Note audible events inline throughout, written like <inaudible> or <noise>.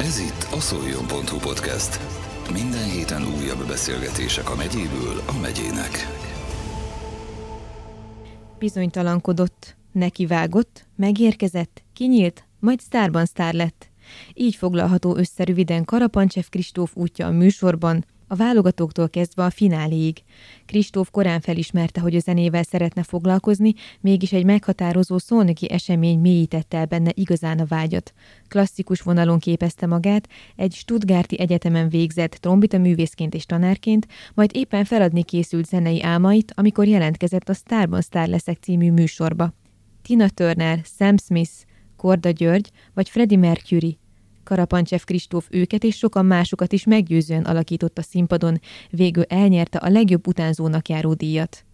Ez itt a szoljon.hu podcast. Minden héten újabb beszélgetések a megyéből a megyének. Bizonytalankodott, nekivágott, megérkezett, kinyílt, majd sztárban sztár lett. Így foglalható össze röviden Karapancsev Kristóf útja a műsorban, a válogatóktól kezdve a fináléig. Kristóf korán felismerte, hogy a zenével szeretne foglalkozni, mégis egy meghatározó szolnoki esemény mélyítette el benne igazán a vágyat. Klasszikus vonalon képezte magát, egy Stuttgarti egyetemen végzett trombita művészként és tanárként, majd éppen feladni készült zenei álmait, amikor jelentkezett a Starban Star leszek című műsorba. Tina Turner, Sam Smith, Korda György vagy Freddie Mercury – Karapancsev Kristóf őket és sokan másokat is meggyőzően alakított a színpadon, végül elnyerte a legjobb utánzónak járó díjat.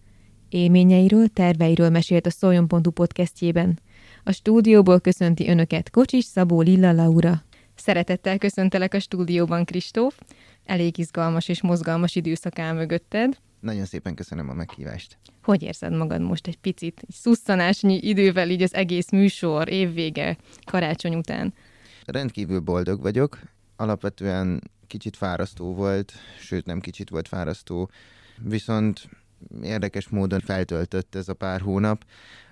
Élményeiről, terveiről mesélt a Szoljon.hu podcastjében. A stúdióból köszönti önöket Kocsis Szabó Lilla Laura. Szeretettel köszöntelek a stúdióban, Kristóf. Elég izgalmas és mozgalmas időszak áll mögötted. Nagyon szépen köszönöm a meghívást. Hogy érzed magad most egy picit, egy szusszanásnyi idővel így az egész műsor, évvége, karácsony után? Rendkívül boldog vagyok. Alapvetően kicsit fárasztó volt, sőt nem kicsit volt fárasztó, viszont érdekes módon feltöltött ez a pár hónap,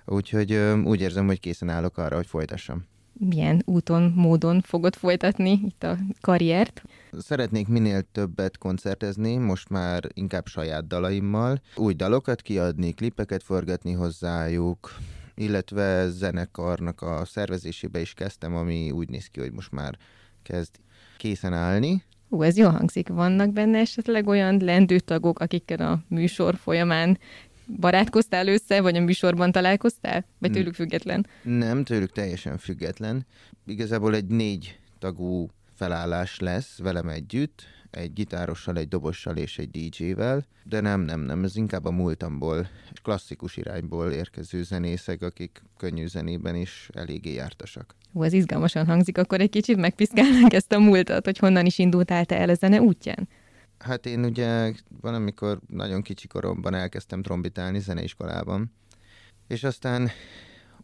úgyhogy úgy érzem, hogy készen állok arra, hogy folytassam. Milyen úton, módon fogod folytatni itt a karriert? Szeretnék minél többet koncertezni, most már inkább saját dalaimmal, új dalokat kiadni, klipeket forgatni hozzájuk, illetve zenekarnak a szervezésébe is kezdtem, ami úgy néz ki, hogy most már kezd készen állni. Hú, ez jó hangzik. Vannak benne esetleg olyan lendőtagok, akikkel a műsor folyamán barátkoztál össze, vagy a műsorban találkoztál? Vagy tőlük független? Nem, tőlük teljesen független. Igazából egy négy tagú felállás lesz velem együtt, egy gitárossal, egy dobossal és egy DJ-vel, de nem, nem, nem, ez inkább a múltamból, klasszikus irányból érkező zenészek, akik könnyű zenében is eléggé jártasak. Hú, ez izgalmasan hangzik, akkor egy kicsit megpiszkálnánk ezt a múltat, hogy honnan is indultál te el a zene útján? Hát én ugye valamikor nagyon kicsi koromban elkezdtem trombitálni zeneiskolában, és aztán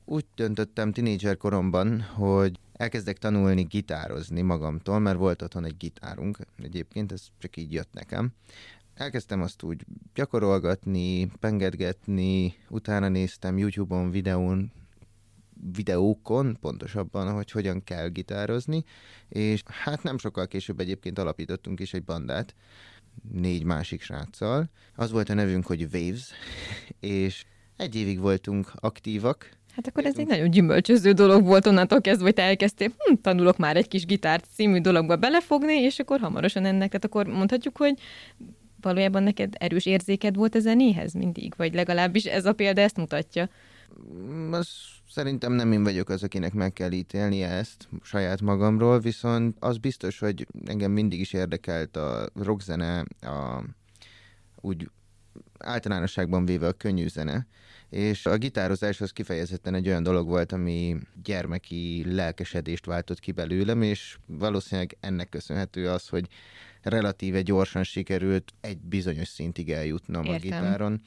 úgy döntöttem tinédzser koromban, hogy elkezdek tanulni gitározni magamtól, mert volt otthon egy gitárunk, egyébként ez csak így jött nekem. Elkezdtem azt úgy gyakorolgatni, pengetgetni, utána néztem YouTube-on, videón, videókon, pontosabban, hogy hogyan kell gitározni, és hát nem sokkal később egyébként alapítottunk is egy bandát, négy másik sráccal. Az volt a nevünk, hogy Waves, és egy évig voltunk aktívak, Hát akkor ez egy nagyon gyümölcsöző dolog volt onnantól kezdve, hogy te elkezdtél, hm, tanulok már egy kis gitárt című dologba belefogni, és akkor hamarosan ennek, tehát akkor mondhatjuk, hogy valójában neked erős érzéked volt a zenéhez mindig, vagy legalábbis ez a példa ezt mutatja. Mm, az szerintem nem én vagyok az, akinek meg kell ítélni ezt saját magamról, viszont az biztos, hogy engem mindig is érdekelt a rockzene, a, úgy általánosságban véve a könnyű zene, és a gitározás az kifejezetten egy olyan dolog volt, ami gyermeki lelkesedést váltott ki belőlem, és valószínűleg ennek köszönhető az, hogy relatíve gyorsan sikerült egy bizonyos szintig eljutnom Értem. a gitáron.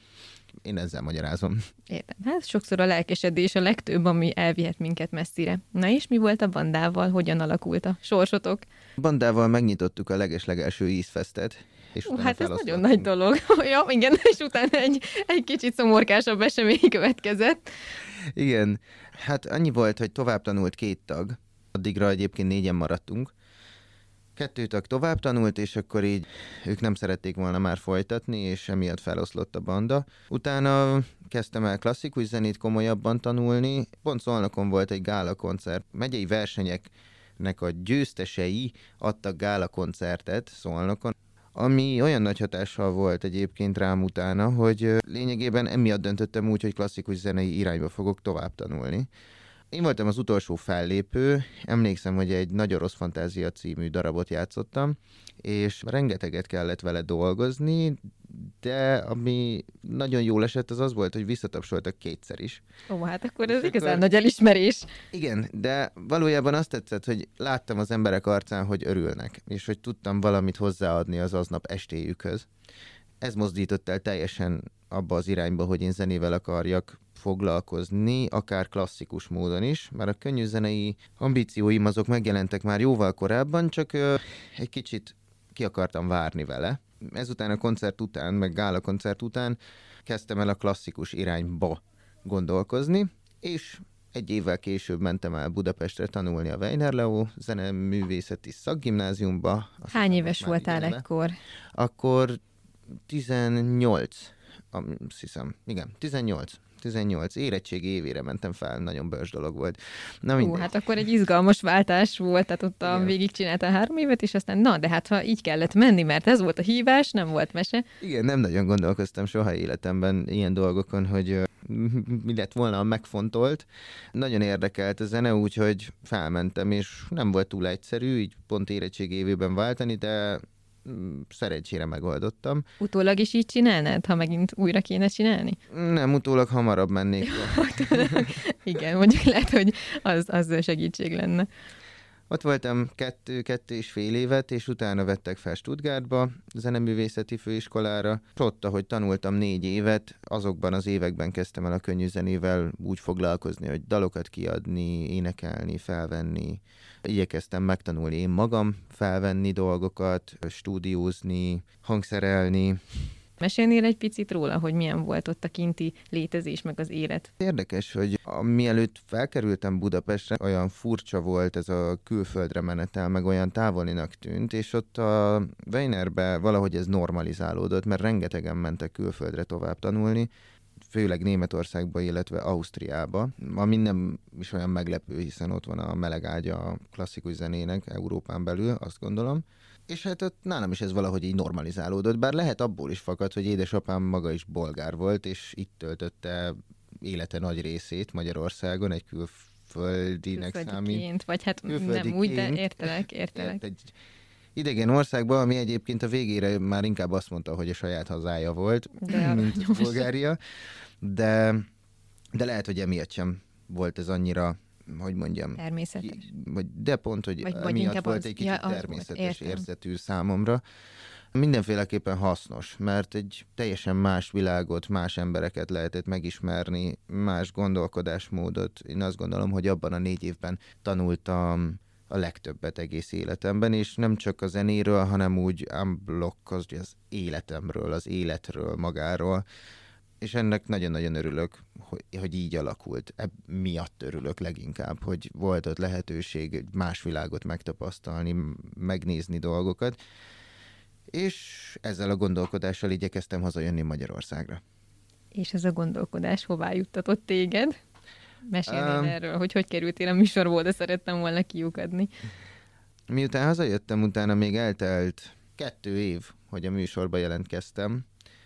Én ezzel magyarázom. Értem. Hát sokszor a lelkesedés a legtöbb, ami elvihet minket messzire. Na és mi volt a bandával? Hogyan alakult a sorsotok? Bandával megnyitottuk a leges-legelső ízfesztet, és uh, hát ez nagyon nagy dolog. <laughs> ja, igen, és utána egy, egy kicsit szomorkásabb esemény <laughs> következett. Igen, hát annyi volt, hogy tovább tanult két tag, addigra egyébként négyen maradtunk. Kettő tag tovább tanult, és akkor így ők nem szerették volna már folytatni, és emiatt feloszlott a banda. Utána kezdtem el klasszikus zenét komolyabban tanulni. Pont Szolnokon volt egy gála koncert, megyei versenyeknek a győztesei adtak gála koncertet Szolnokon ami olyan nagy hatással volt egyébként rám utána, hogy lényegében emiatt döntöttem úgy, hogy klasszikus zenei irányba fogok tovább tanulni. Én voltam az utolsó fellépő, emlékszem, hogy egy Nagy Orosz Fantázia című darabot játszottam, és rengeteget kellett vele dolgozni, de ami nagyon jól esett, az az volt, hogy visszatapsoltak kétszer is. Ó, hát akkor ez és igazán akkor... nagy elismerés. Igen, de valójában azt tetszett, hogy láttam az emberek arcán, hogy örülnek, és hogy tudtam valamit hozzáadni az aznap estéjükhöz. Ez mozdított el teljesen abba az irányba, hogy én zenével akarjak foglalkozni, akár klasszikus módon is, mert a könnyű zenei ambícióim azok megjelentek már jóval korábban, csak egy kicsit ki akartam várni vele. Ezután a koncert után, meg gála koncert után kezdtem el a klasszikus irányba gondolkozni, és egy évvel később mentem el Budapestre tanulni a Weiner Leo zeneművészeti szakgimnáziumba. Azt Hány éves voltál igen, ekkor? Akkor 18, azt hiszem, igen, 18. 18 érettségi évére mentem fel, nagyon bős dolog volt. Na Hú, hát akkor egy izgalmas váltás volt, tehát ott a végigcsináltál három évet, és aztán na, de hát ha így kellett menni, mert ez volt a hívás, nem volt mese. Igen, nem nagyon gondolkoztam soha életemben ilyen dolgokon, hogy <laughs> mi lett volna a megfontolt. Nagyon érdekelt a zene, úgyhogy felmentem, és nem volt túl egyszerű, így pont érettségi évében váltani, de szerencsére megoldottam. Utólag is így csinálnád, ha megint újra kéne csinálni? Nem, utólag hamarabb mennék. <laughs> Igen, mondjuk lehet, hogy az, az segítség lenne. Ott voltam kettő, kettő és fél évet, és utána vettek fel Stuttgartba, zeneművészeti főiskolára. Ott, ahogy tanultam négy évet, azokban az években kezdtem el a könnyű zenével úgy foglalkozni, hogy dalokat kiadni, énekelni, felvenni. Igyekeztem megtanulni én magam, felvenni dolgokat, stúdiózni, hangszerelni. Mesélnél egy picit róla, hogy milyen volt ott a kinti létezés, meg az élet? Érdekes, hogy a, mielőtt felkerültem Budapestre, olyan furcsa volt ez a külföldre menetel, meg olyan távolinak tűnt, és ott a Weinerbe valahogy ez normalizálódott, mert rengetegen mentek külföldre tovább tanulni, főleg Németországba, illetve Ausztriába, ami nem is olyan meglepő, hiszen ott van a meleg ágya a klasszikus zenének Európán belül, azt gondolom. És hát ott nálam is ez valahogy így normalizálódott, bár lehet abból is fakad, hogy édesapám maga is bolgár volt, és itt töltötte élete nagy részét Magyarországon, egy külföldinek számít. Vagy hát nem úgy, de értelek, értelek. Ért egy idegen országba, ami egyébként a végére már inkább azt mondta, hogy a saját hazája volt, De mint. Bulgária, de, de lehet, hogy emiatt sem volt ez annyira, hogy mondjam, Természetes. vagy, de pont, hogy Vagy- vagy, inkább volt az- egy ja, kicsit volt, természetes érzetű számomra. Mindenféleképpen hasznos, mert egy teljesen más világot, más embereket lehetett megismerni, más gondolkodásmódot. Én azt gondolom, hogy abban a négy évben tanultam a legtöbbet egész életemben, és nem csak a zenéről, hanem úgy unblock az, az életemről, az életről magáról. És ennek nagyon-nagyon örülök, hogy, hogy így alakult. Ebb miatt örülök leginkább, hogy volt ott lehetőség más világot megtapasztalni, megnézni dolgokat. És ezzel a gondolkodással igyekeztem hazajönni Magyarországra. És ez a gondolkodás hová juttatott téged? Mesélnél Um, erről, hogy hogy kerültél a műsorból, de szerettem volna kiukadni. Miután hazajöttem, utána még eltelt kettő év, hogy a műsorba jelentkeztem.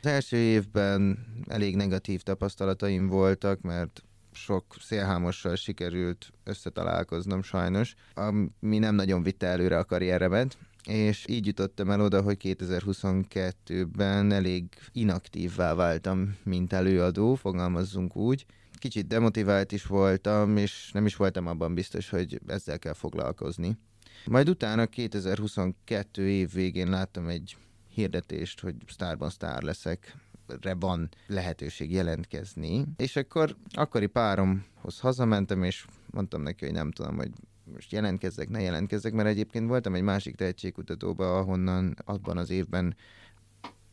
Első évben elég negatív tapasztalataim voltak, mert sok szélhámossal sikerült összetalálkoznom sajnos, ami nem nagyon vitte előre a karrieremet, és így jutottam el oda, hogy 2022-ben elég inaktívvá váltam, mint előadó, fogalmazzunk úgy. Kicsit demotivált is voltam, és nem is voltam abban biztos, hogy ezzel kell foglalkozni. Majd utána 2022 év végén láttam egy hirdetést, hogy Starban Star leszek, re van lehetőség jelentkezni, és akkor akkori páromhoz hazamentem, és mondtam neki, hogy nem tudom, hogy most jelentkezzek, ne jelentkezzek, mert egyébként voltam egy másik tehetségkutatóba, ahonnan abban az évben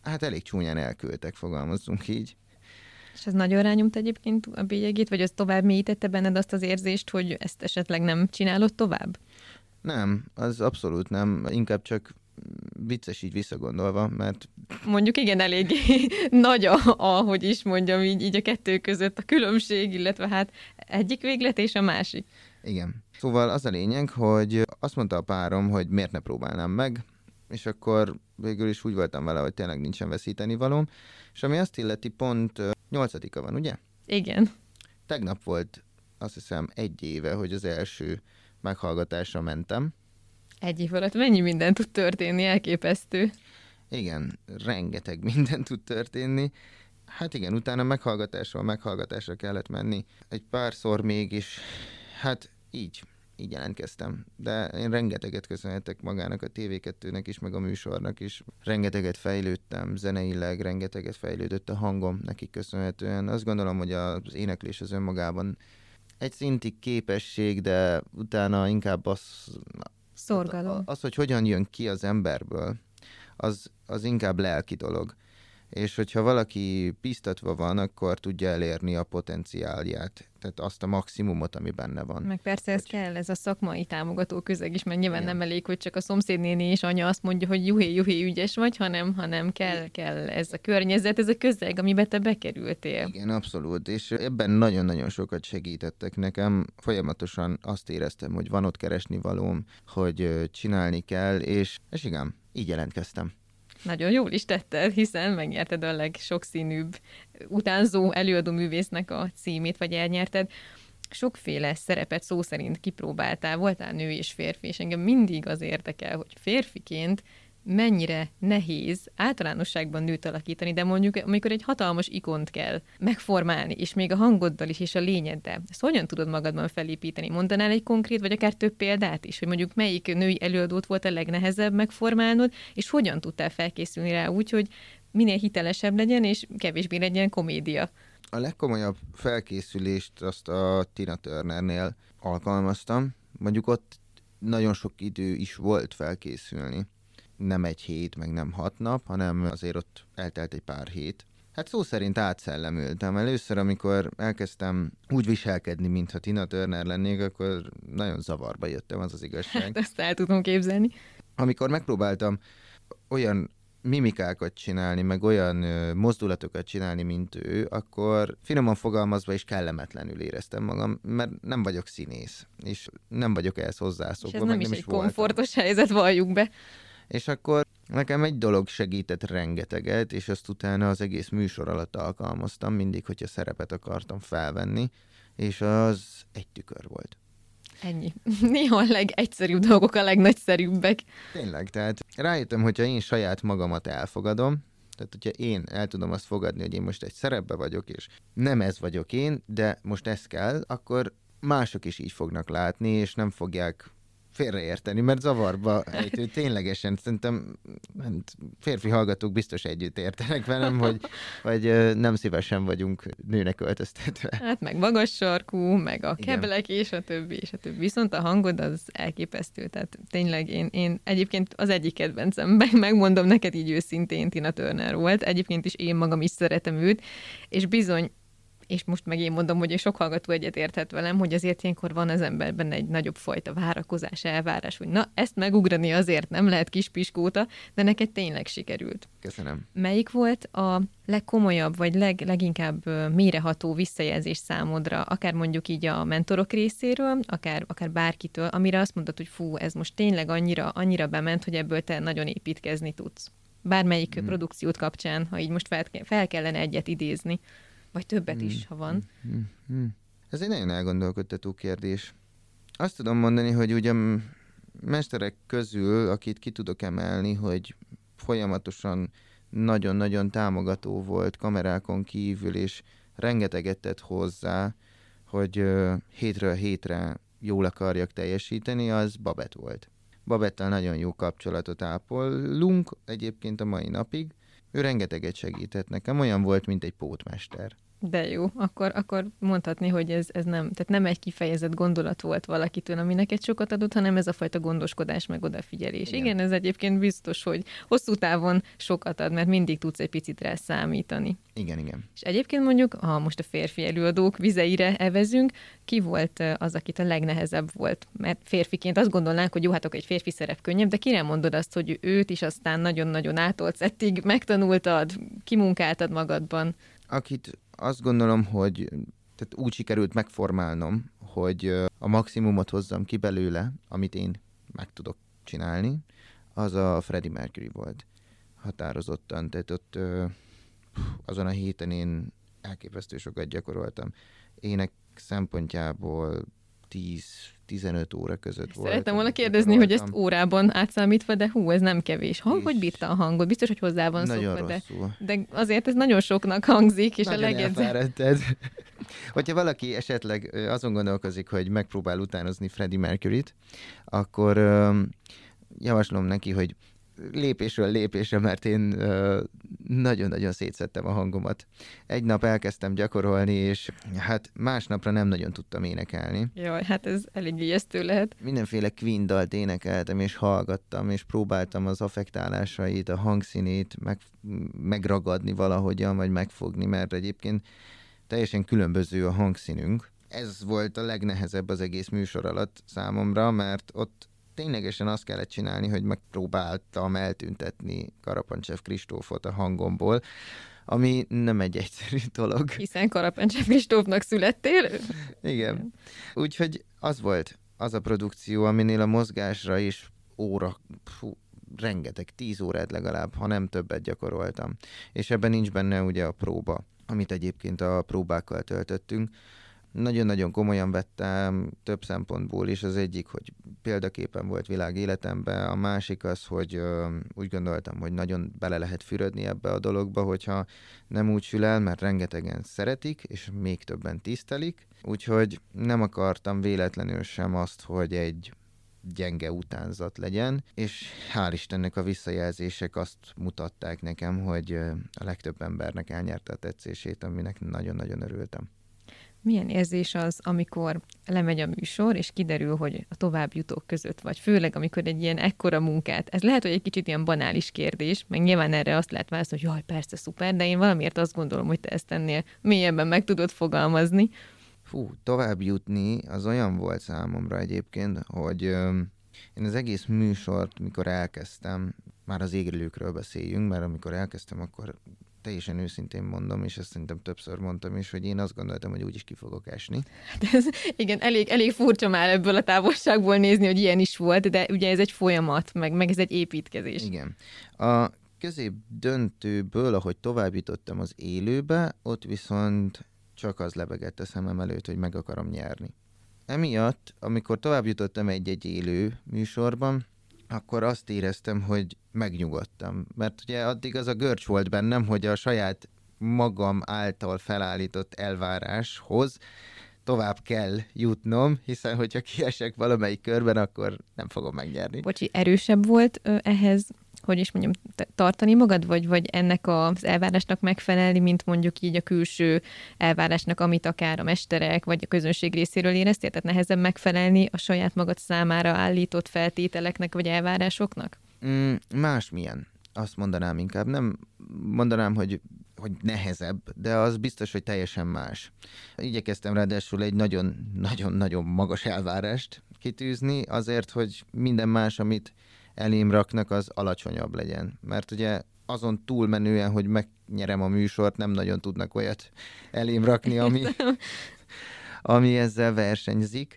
hát elég csúnyán elküldtek, fogalmazzunk így. És ez nagyon rányomta egyébként a bélyegét, vagy az tovább mélyítette benned azt az érzést, hogy ezt esetleg nem csinálod tovább? Nem, az abszolút nem, inkább csak vicces így visszagondolva, mert Mondjuk igen, eléggé <laughs> nagy, a, ahogy is mondjam, így, így a kettő között a különbség, illetve hát egyik véglet és a másik. Igen. Szóval az a lényeg, hogy azt mondta a párom, hogy miért ne próbálnám meg, és akkor végül is úgy voltam vele, hogy tényleg nincsen veszíteni valóm. És ami azt illeti, pont nyolcadika van, ugye? Igen. Tegnap volt azt hiszem egy éve, hogy az első meghallgatásra mentem. Egy év alatt mennyi minden tud történni, elképesztő. Igen, rengeteg <laughs> minden tud történni. Hát igen, utána meghallgatásról meghallgatásra kellett menni. Egy párszor mégis, hát így. így jelentkeztem. De én rengeteget köszönhetek magának a TV2-nek is, meg a műsornak is. Rengeteget fejlődtem zeneileg, rengeteget fejlődött a hangom neki köszönhetően. Azt gondolom, hogy az éneklés az önmagában egy szintig képesség, de utána inkább az... Szorgalom. Az, hogy hogyan jön ki az emberből, az, az inkább lelki dolog és hogyha valaki biztatva van, akkor tudja elérni a potenciálját, tehát azt a maximumot, ami benne van. Meg persze ez hogy... kell, ez a szakmai támogató közeg is, mert nyilván Igen. nem elég, hogy csak a szomszédnéni és anya azt mondja, hogy juhé, juhé, ügyes vagy, hanem, hanem kell, kell ez a környezet, ez a közeg, amiben te bekerültél. Igen, abszolút, és ebben nagyon-nagyon sokat segítettek nekem. Folyamatosan azt éreztem, hogy van ott keresni valóm, hogy csinálni kell, és, és igen, így jelentkeztem. Nagyon jól is tetted, hiszen megnyerted a legsokszínűbb utánzó előadó művésznek a címét, vagy elnyerted. Sokféle szerepet szó szerint kipróbáltál, voltál nő és férfi, és engem mindig az érdekel, hogy férfiként mennyire nehéz általánosságban nőt alakítani, de mondjuk amikor egy hatalmas ikont kell megformálni, és még a hangoddal is, és a lényeddel, ezt hogyan tudod magadban felépíteni? Mondanál egy konkrét, vagy akár több példát is, hogy mondjuk melyik női előadót volt a legnehezebb megformálnod, és hogyan tudtál felkészülni rá úgy, hogy minél hitelesebb legyen, és kevésbé legyen komédia? A legkomolyabb felkészülést azt a Tina Turnernél alkalmaztam. Mondjuk ott nagyon sok idő is volt felkészülni nem egy hét, meg nem hat nap, hanem azért ott eltelt egy pár hét. Hát szó szerint átszellemültem. Először, amikor elkezdtem úgy viselkedni, mintha Tina Turner lennék, akkor nagyon zavarba jöttem, az az igazság. Hát ezt el tudom képzelni. Amikor megpróbáltam olyan mimikákat csinálni, meg olyan ö, mozdulatokat csinálni, mint ő, akkor finoman fogalmazva is kellemetlenül éreztem magam, mert nem vagyok színész, és nem vagyok ehhez hozzászokva. És ez nem, is nem is egy voltam. komfortos helyzet, valljuk be. És akkor nekem egy dolog segített rengeteget, és azt utána az egész műsor alatt alkalmaztam, mindig, hogyha szerepet akartam felvenni, és az egy tükör volt. Ennyi. <laughs> Néha a legegyszerűbb dolgok a legnagyszerűbbek. Tényleg, tehát rájöttem, hogyha én saját magamat elfogadom, tehát, hogyha én el tudom azt fogadni, hogy én most egy szerepbe vagyok, és nem ez vagyok én, de most ez kell, akkor mások is így fognak látni, és nem fogják félreérteni, mert zavarba ejtő. Ténylegesen, szerintem hát, férfi hallgatók biztos együtt értenek velem, hogy, hogy nem szívesen vagyunk nőnek öltöztetve. Hát meg magas sarkú, meg a keblek, és a többi, és a többi. Viszont a hangod az elképesztő, tehát tényleg én, én egyébként az egyik kedvencem, megmondom neked így őszintén, Tina Turner volt, egyébként is én magam is szeretem őt, és bizony és most meg én mondom, hogy sok hallgató egyet érthet velem, hogy azért ilyenkor van az emberben egy nagyobb fajta várakozás, elvárás, hogy na, ezt megugrani azért nem lehet kis piskóta, de neked tényleg sikerült. Köszönöm. Melyik volt a legkomolyabb, vagy leg, leginkább méreható visszajelzés számodra, akár mondjuk így a mentorok részéről, akár, akár bárkitől, amire azt mondod, hogy fú, ez most tényleg annyira, annyira bement, hogy ebből te nagyon építkezni tudsz. Bármelyik hmm. produkciót kapcsán, ha így most fel, fel kellene egyet idézni. Vagy többet is, hmm. ha van. Hmm. Hmm. Ez egy nagyon elgondolkodtató kérdés. Azt tudom mondani, hogy ugye mesterek közül, akit ki tudok emelni, hogy folyamatosan nagyon-nagyon támogató volt kamerákon kívül, és rengeteget tett hozzá, hogy hétről hétre jól akarjak teljesíteni, az Babett volt. Babettel nagyon jó kapcsolatot ápolunk egyébként a mai napig. Ő rengeteget segített nekem, olyan volt, mint egy pótmester. De jó, akkor, akkor mondhatni, hogy ez, ez nem, tehát nem egy kifejezett gondolat volt valakitől, ami neked sokat adott, hanem ez a fajta gondoskodás, meg odafigyelés. Igen. Igen, ez egyébként biztos, hogy hosszú távon sokat ad, mert mindig tudsz egy picit rá számítani. Igen, igen. És egyébként mondjuk, ha most a férfi előadók vizeire evezünk, ki volt az, akit a legnehezebb volt? Mert férfiként azt gondolnánk, hogy jó, hát akkor egy férfi szerep könnyebb, de kire mondod azt, hogy őt is aztán nagyon-nagyon átolsz megtanultad, kimunkáltad magadban? Akit azt gondolom, hogy tehát úgy sikerült megformálnom, hogy a maximumot hozzam ki belőle, amit én meg tudok csinálni, az a Freddie Mercury volt határozottan. Tehát ott azon a héten én elképesztő sokat gyakoroltam. Ének szempontjából 10-15 óra között volt. Szerettem volna kérdezni, hogy ezt órában átszámítva, de hú, ez nem kevés. Ha, hogy bírta a hangot? Biztos, hogy hozzá van nagyon szokva, rosszul. de, de azért ez nagyon soknak hangzik, és nagyon a legedze... <laughs> Hogyha valaki esetleg azon gondolkozik, hogy megpróbál utánozni Freddie Mercury-t, akkor javaslom neki, hogy lépésről lépésre, mert én nagyon-nagyon szétszettem a hangomat. Egy nap elkezdtem gyakorolni, és hát másnapra nem nagyon tudtam énekelni. Jaj, hát ez elég ijesztő lehet. Mindenféle Queen dalt énekeltem, és hallgattam, és próbáltam az affektálásait, a hangszínét meg, megragadni valahogyan, vagy megfogni, mert egyébként teljesen különböző a hangszínünk. Ez volt a legnehezebb az egész műsor alatt számomra, mert ott ténylegesen azt kellett csinálni, hogy megpróbáltam eltüntetni Karapancsev Kristófot a hangomból, ami nem egy egyszerű <laughs> dolog. Hiszen Karapancsev Kristófnak születtél? Igen. Úgyhogy az volt az a produkció, aminél a mozgásra is óra, fú, rengeteg, tíz órát legalább, ha nem többet gyakoroltam. És ebben nincs benne ugye a próba, amit egyébként a próbákkal töltöttünk, nagyon-nagyon komolyan vettem több szempontból is. Az egyik, hogy példaképen volt világ életemben, a másik az, hogy ö, úgy gondoltam, hogy nagyon bele lehet fürödni ebbe a dologba, hogyha nem úgy sül el, mert rengetegen szeretik, és még többen tisztelik. Úgyhogy nem akartam véletlenül sem azt, hogy egy gyenge utánzat legyen, és hál' Istennek a visszajelzések azt mutatták nekem, hogy a legtöbb embernek elnyerte a tetszését, aminek nagyon-nagyon örültem. Milyen érzés az, amikor lemegy a műsor, és kiderül, hogy a tovább jutók között vagy, főleg amikor egy ilyen ekkora munkát, ez lehet, hogy egy kicsit ilyen banális kérdés, meg nyilván erre azt lehet válaszolni, hogy jaj, persze, szuper, de én valamiért azt gondolom, hogy te ezt ennél mélyebben meg tudod fogalmazni. Fú, tovább jutni az olyan volt számomra egyébként, hogy ö, én az egész műsort, mikor elkezdtem, már az égelőkről beszéljünk, mert amikor elkezdtem, akkor teljesen őszintén mondom, és ezt szerintem többször mondtam is, hogy én azt gondoltam, hogy úgyis ki fogok esni. Hát ez, igen, elég, elég furcsa már ebből a távolságból nézni, hogy ilyen is volt, de ugye ez egy folyamat, meg, meg ez egy építkezés. Igen. A közép döntőből, ahogy tovább jutottam az élőbe, ott viszont csak az lebegett a szemem előtt, hogy meg akarom nyerni. Emiatt, amikor tovább jutottam egy-egy élő műsorban, akkor azt éreztem, hogy megnyugodtam. Mert ugye addig az a görcs volt bennem, hogy a saját magam által felállított elváráshoz tovább kell jutnom, hiszen hogyha kiesek valamelyik körben, akkor nem fogom megnyerni. Bocsi, erősebb volt ö, ehhez hogy is mondjam, tartani magad, vagy, vagy ennek az elvárásnak megfelelni, mint mondjuk így a külső elvárásnak, amit akár a mesterek, vagy a közönség részéről éreztél? Tehát nehezebb megfelelni a saját magad számára állított feltételeknek, vagy elvárásoknak? Mm, másmilyen. Azt mondanám inkább. Nem mondanám, hogy hogy nehezebb, de az biztos, hogy teljesen más. Igyekeztem ráadásul egy nagyon-nagyon-nagyon magas elvárást kitűzni, azért, hogy minden más, amit elém raknak, az alacsonyabb legyen. Mert ugye azon túlmenően, hogy megnyerem a műsort, nem nagyon tudnak olyat elém rakni, ami, ami ezzel versenyzik.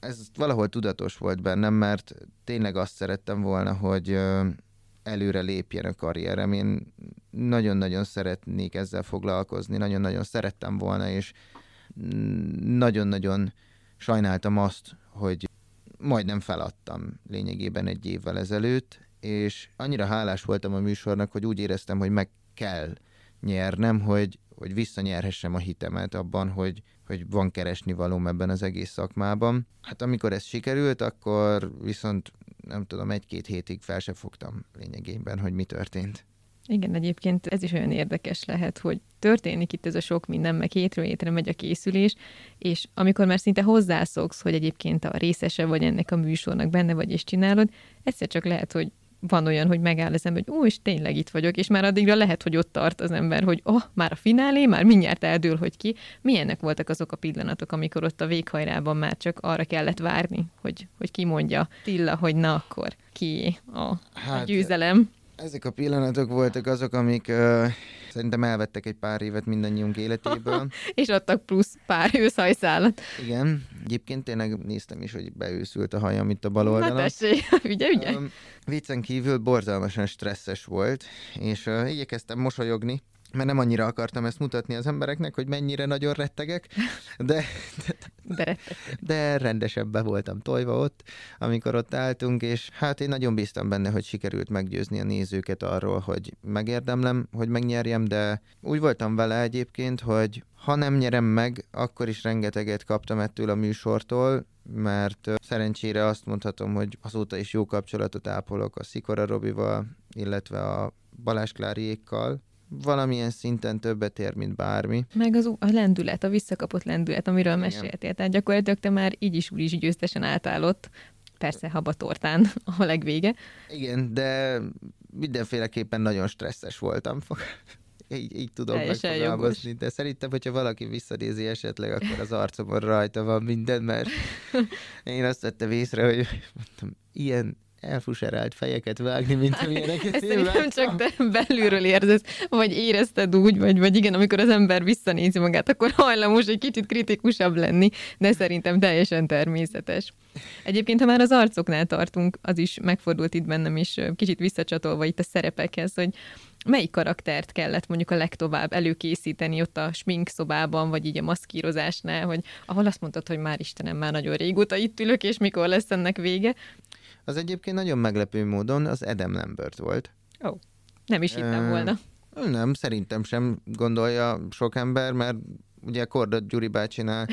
Ez valahol tudatos volt bennem, mert tényleg azt szerettem volna, hogy előre lépjen a karrierem. Én nagyon-nagyon szeretnék ezzel foglalkozni, nagyon-nagyon szerettem volna, és nagyon-nagyon sajnáltam azt, hogy majdnem feladtam lényegében egy évvel ezelőtt, és annyira hálás voltam a műsornak, hogy úgy éreztem, hogy meg kell nyernem, hogy, hogy visszanyerhessem a hitemet abban, hogy, hogy van keresni valóm ebben az egész szakmában. Hát amikor ez sikerült, akkor viszont nem tudom, egy-két hétig fel se fogtam lényegében, hogy mi történt. Igen, egyébként ez is olyan érdekes lehet, hogy történik itt ez a sok minden, meg hétről hétre megy a készülés, és amikor már szinte hozzászoksz, hogy egyébként a részese vagy ennek a műsornak benne vagy és csinálod, egyszer csak lehet, hogy van olyan, hogy megáll az ember, hogy ó, és tényleg itt vagyok, és már addigra lehet, hogy ott tart az ember, hogy oh, már a finálé, már mindjárt eldől, hogy ki. Milyenek voltak azok a pillanatok, amikor ott a véghajrában már csak arra kellett várni, hogy, hogy ki mondja Tilla, hogy na akkor ki a, hát, a győzelem? Ezek a pillanatok voltak azok, amik uh, szerintem elvettek egy pár évet mindannyiunk életéből. <laughs> és adtak plusz pár őszhajszálat. Igen. Egyébként tényleg néztem is, hogy beőszült a hajam itt a bal oldalon. Na tessék, <laughs> ugye, ugye? Um, viccen kívül borzalmasan stresszes volt, és uh, igyekeztem mosolyogni, mert nem annyira akartam ezt mutatni az embereknek, hogy mennyire nagyon rettegek, de, de De, de rendesebben voltam tojva ott, amikor ott álltunk, és hát én nagyon bíztam benne, hogy sikerült meggyőzni a nézőket arról, hogy megérdemlem, hogy megnyerjem, de úgy voltam vele egyébként, hogy ha nem nyerem meg, akkor is rengeteget kaptam ettől a műsortól, mert szerencsére azt mondhatom, hogy azóta is jó kapcsolatot ápolok a Szikora Robival, illetve a Balázs Kláriékkal, valamilyen szinten többet ér, mint bármi. Meg az a lendület, a visszakapott lendület, amiről Igen. meséltél. Tehát gyakorlatilag te már így is úgy is győztesen álltál ott, persze habatortán <laughs> a legvége. Igen, de mindenféleképpen nagyon stresszes voltam. így, így tudom Teljesen megfogalmazni, de szerintem, hogyha valaki visszanézi esetleg, akkor az arcomon rajta van minden, mert <laughs> én azt vettem észre, hogy mondtam, ilyen elfuserált fejeket vágni, mint amilyeneket Ezt én nem csak te belülről érzed, vagy érezted úgy, vagy, vagy igen, amikor az ember visszanézi magát, akkor hajlamos egy kicsit kritikusabb lenni, de szerintem teljesen természetes. Egyébként, ha már az arcoknál tartunk, az is megfordult itt bennem is, kicsit visszacsatolva itt a szerepekhez, hogy melyik karaktert kellett mondjuk a legtovább előkészíteni ott a smink szobában, vagy így a maszkírozásnál, hogy ahol azt mondtad, hogy már Istenem, már nagyon régóta itt ülök, és mikor lesz ennek vége, az egyébként nagyon meglepő módon az Adam Lambert volt. Ó, oh, nem is hittem volna. Nem, szerintem sem gondolja sok ember, mert ugye Kordot Gyuri bácsinál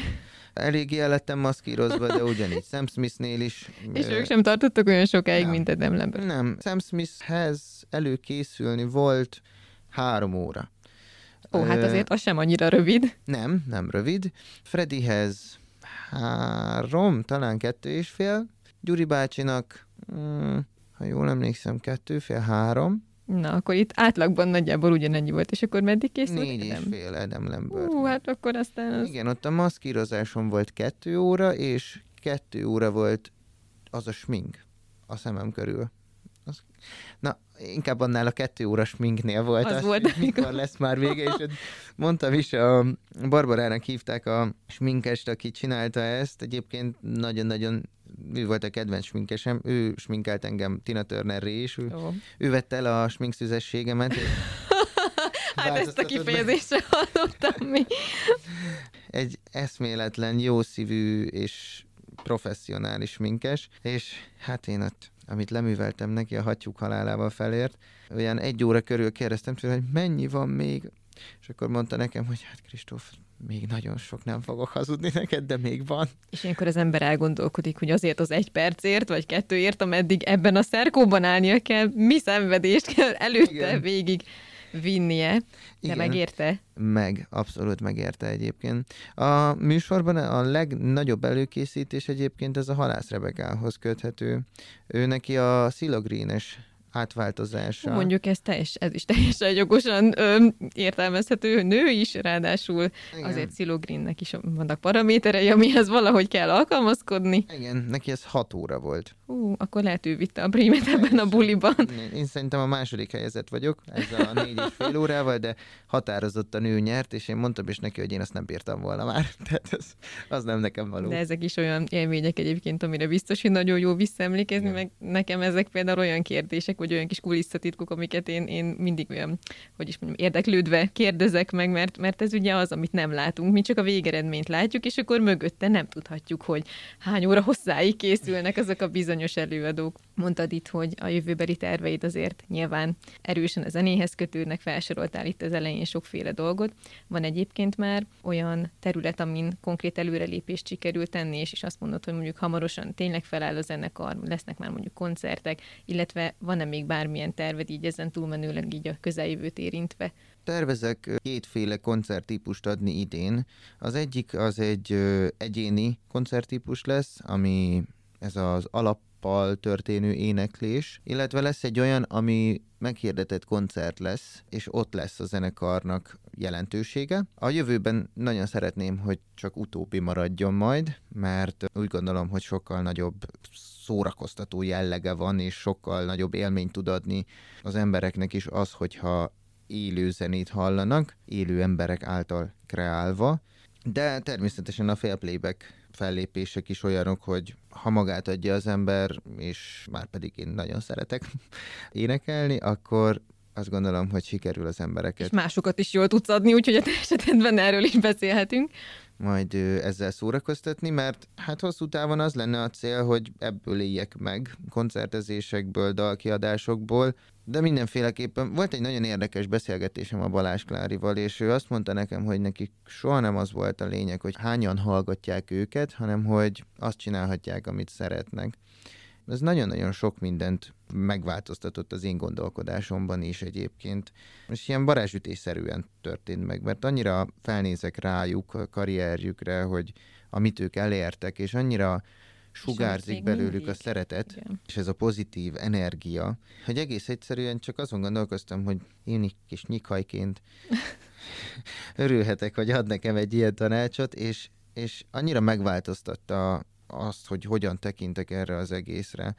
eléggé lettem maszkírozva, de ugyanígy Sam Smithnél is. És ők sem tartottak olyan sokáig, nem, mint Adam Lambert. Nem, Sam Smithhez előkészülni volt három óra. Ó, hát azért az sem annyira rövid. Nem, nem rövid. Freddyhez három, talán kettő és fél. Gyuri bácsinak, mm, ha jól emlékszem, kettő, fél, három. Na, akkor itt átlagban nagyjából ugyanennyi volt, és akkor meddig készült? Négy és fél Adam Lambert. Ú, hát akkor aztán az... Igen, ott a maszkírozáson volt kettő óra, és kettő óra volt az a smink a szemem körül. Az... Na, inkább annál a kettő óras sminknél volt az, az volt, <laughs> mikor lesz már vége, és mondtam is, a Barbarának hívták a sminkest, aki csinálta ezt, egyébként nagyon-nagyon ő volt a kedvenc sminkesem, ő sminkelt engem Tina Turner és ő, oh. ő vette el a sminkszüzességemet. <laughs> hát ezt a kifejezést sem hallottam mi. <laughs> Egy eszméletlen, jó szívű és professzionális minkes, és hát én ott, amit leműveltem neki a hattyúk halálával felért, olyan egy óra körül kérdeztem tőle, hogy mennyi van még, és akkor mondta nekem, hogy hát Kristóf, még nagyon sok nem fogok hazudni neked, de még van. És ilyenkor az ember elgondolkodik, hogy azért az egy percért, vagy kettőért, ameddig ebben a szerkóban állnia kell, mi szenvedést kell előtte Igen. végig vinnie, de Igen, megérte? Meg, abszolút megérte egyébként. A műsorban a legnagyobb előkészítés egyébként ez a halász Rebekához köthető. Ő neki a Silogreenes átváltozása. Mondjuk ez, teljes, ez is teljesen jogosan ö, értelmezhető, nő is, ráadásul Igen. azért Silogrinnek is vannak paraméterei, amihez valahogy kell alkalmazkodni. Igen, neki ez hat óra volt. Hú, akkor lehet ő vitte a prímet ebben a buliban. Én, <laughs> én szerintem a második helyezett vagyok, ez a négy és fél órával, de határozottan ő nyert, és én mondtam is neki, hogy én azt nem bírtam volna már. <laughs> Tehát ez, az nem nekem való. De ezek is olyan élmények egyébként, amire biztos, hogy nagyon jó visszaemlékezni, meg nekem ezek például olyan kérdések, vagy olyan kis kulisszatitkok, amiket én, én mindig olyan, hogy is mondjam, érdeklődve kérdezek meg, mert, mert ez ugye az, amit nem látunk. Mi csak a végeredményt látjuk, és akkor mögötte nem tudhatjuk, hogy hány óra hosszáig készülnek azok a bizonyos előadók. Mondtad itt, hogy a jövőbeli terveid azért nyilván erősen a zenéhez kötődnek, felsoroltál itt az elején sokféle dolgot. Van egyébként már olyan terület, amin konkrét előrelépést sikerült tenni, és is azt mondod, hogy mondjuk hamarosan tényleg feláll a zenekar, lesznek már mondjuk koncertek, illetve van-e még bármilyen terved így ezen túlmenőleg így a közeljövőt érintve? Tervezek kétféle koncerttípust adni idén. Az egyik az egy egyéni koncerttípus lesz, ami ez az alap történő éneklés, illetve lesz egy olyan, ami meghirdetett koncert lesz, és ott lesz a zenekarnak jelentősége. A jövőben nagyon szeretném, hogy csak utóbbi maradjon majd, mert úgy gondolom, hogy sokkal nagyobb szórakoztató jellege van, és sokkal nagyobb élményt tud adni az embereknek is az, hogyha élő zenét hallanak, élő emberek által kreálva, de természetesen a fair playback fellépések is olyanok, hogy ha magát adja az ember, és már pedig én nagyon szeretek <laughs> énekelni, akkor azt gondolom, hogy sikerül az embereket. És másokat is jól tudsz adni, úgyhogy a te esetedben erről is beszélhetünk. Majd ezzel szórakoztatni, mert hát hosszú távon az lenne a cél, hogy ebből éljek meg, koncertezésekből, dalkiadásokból, de mindenféleképpen volt egy nagyon érdekes beszélgetésem a Balázs Klárival, és ő azt mondta nekem, hogy nekik soha nem az volt a lényeg, hogy hányan hallgatják őket, hanem hogy azt csinálhatják, amit szeretnek. Ez nagyon-nagyon sok mindent megváltoztatott az én gondolkodásomban is egyébként. És ilyen barázsütésszerűen történt meg, mert annyira felnézek rájuk a karrierjükre, hogy amit ők elértek, és annyira sugárzik belőlük mindig. a szeretet, Igen. és ez a pozitív energia, hogy egész egyszerűen csak azon gondolkoztam, hogy én egy kis nyikhajként <laughs> örülhetek, hogy ad nekem egy ilyen tanácsot, és, és annyira megváltoztatta azt, hogy hogyan tekintek erre az egészre.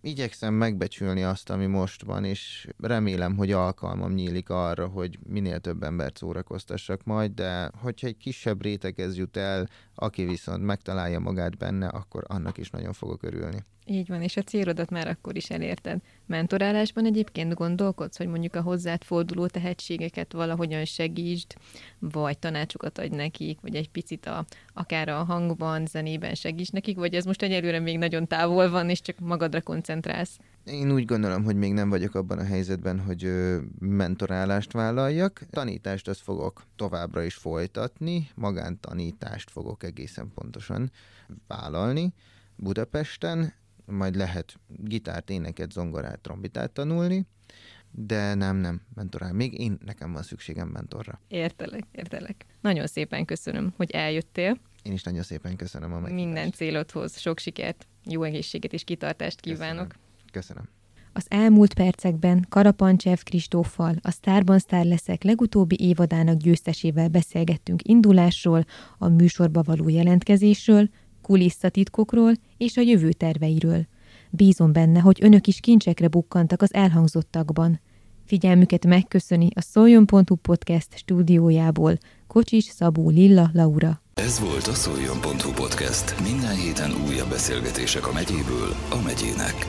Igyekszem megbecsülni azt, ami most van, és remélem, hogy alkalmam nyílik arra, hogy minél több embert szórakoztassak majd, de hogyha egy kisebb réteghez jut el, aki viszont megtalálja magát benne, akkor annak is nagyon fogok örülni. Így van, és a célodat már akkor is elérted. Mentorálásban egyébként gondolkodsz, hogy mondjuk a hozzád forduló tehetségeket valahogyan segítsd, vagy tanácsokat adj nekik, vagy egy picit a, akár a hangban, zenében segíts nekik, vagy ez most egyelőre még nagyon távol van, és csak magadra koncentrálsz? Én úgy gondolom, hogy még nem vagyok abban a helyzetben, hogy mentorálást vállaljak. Tanítást azt fogok továbbra is folytatni, magántanítást fogok egészen pontosan vállalni Budapesten, majd lehet gitárt, éneket, zongorát, trombitát tanulni, de nem, nem, mentorál. Még én, nekem van szükségem mentorra. Értelek, értelek. Nagyon szépen köszönöm, hogy eljöttél. Én is nagyon szépen köszönöm a meghívást. Minden célodhoz sok sikert, jó egészséget és kitartást kívánok. Köszönöm. köszönöm. Az elmúlt percekben Karapancsev Kristóffal, a Starban Star leszek legutóbbi évadának győztesével beszélgettünk indulásról, a műsorba való jelentkezésről, kulisszatitkokról és a jövő terveiről. Bízom benne, hogy önök is kincsekre bukkantak az elhangzottakban. Figyelmüket megköszöni a Szoljon.hu podcast stúdiójából Kocsis Szabó Lilla Laura. Ez volt a Szoljon.hu podcast. Minden héten újabb beszélgetések a megyéből a megyének.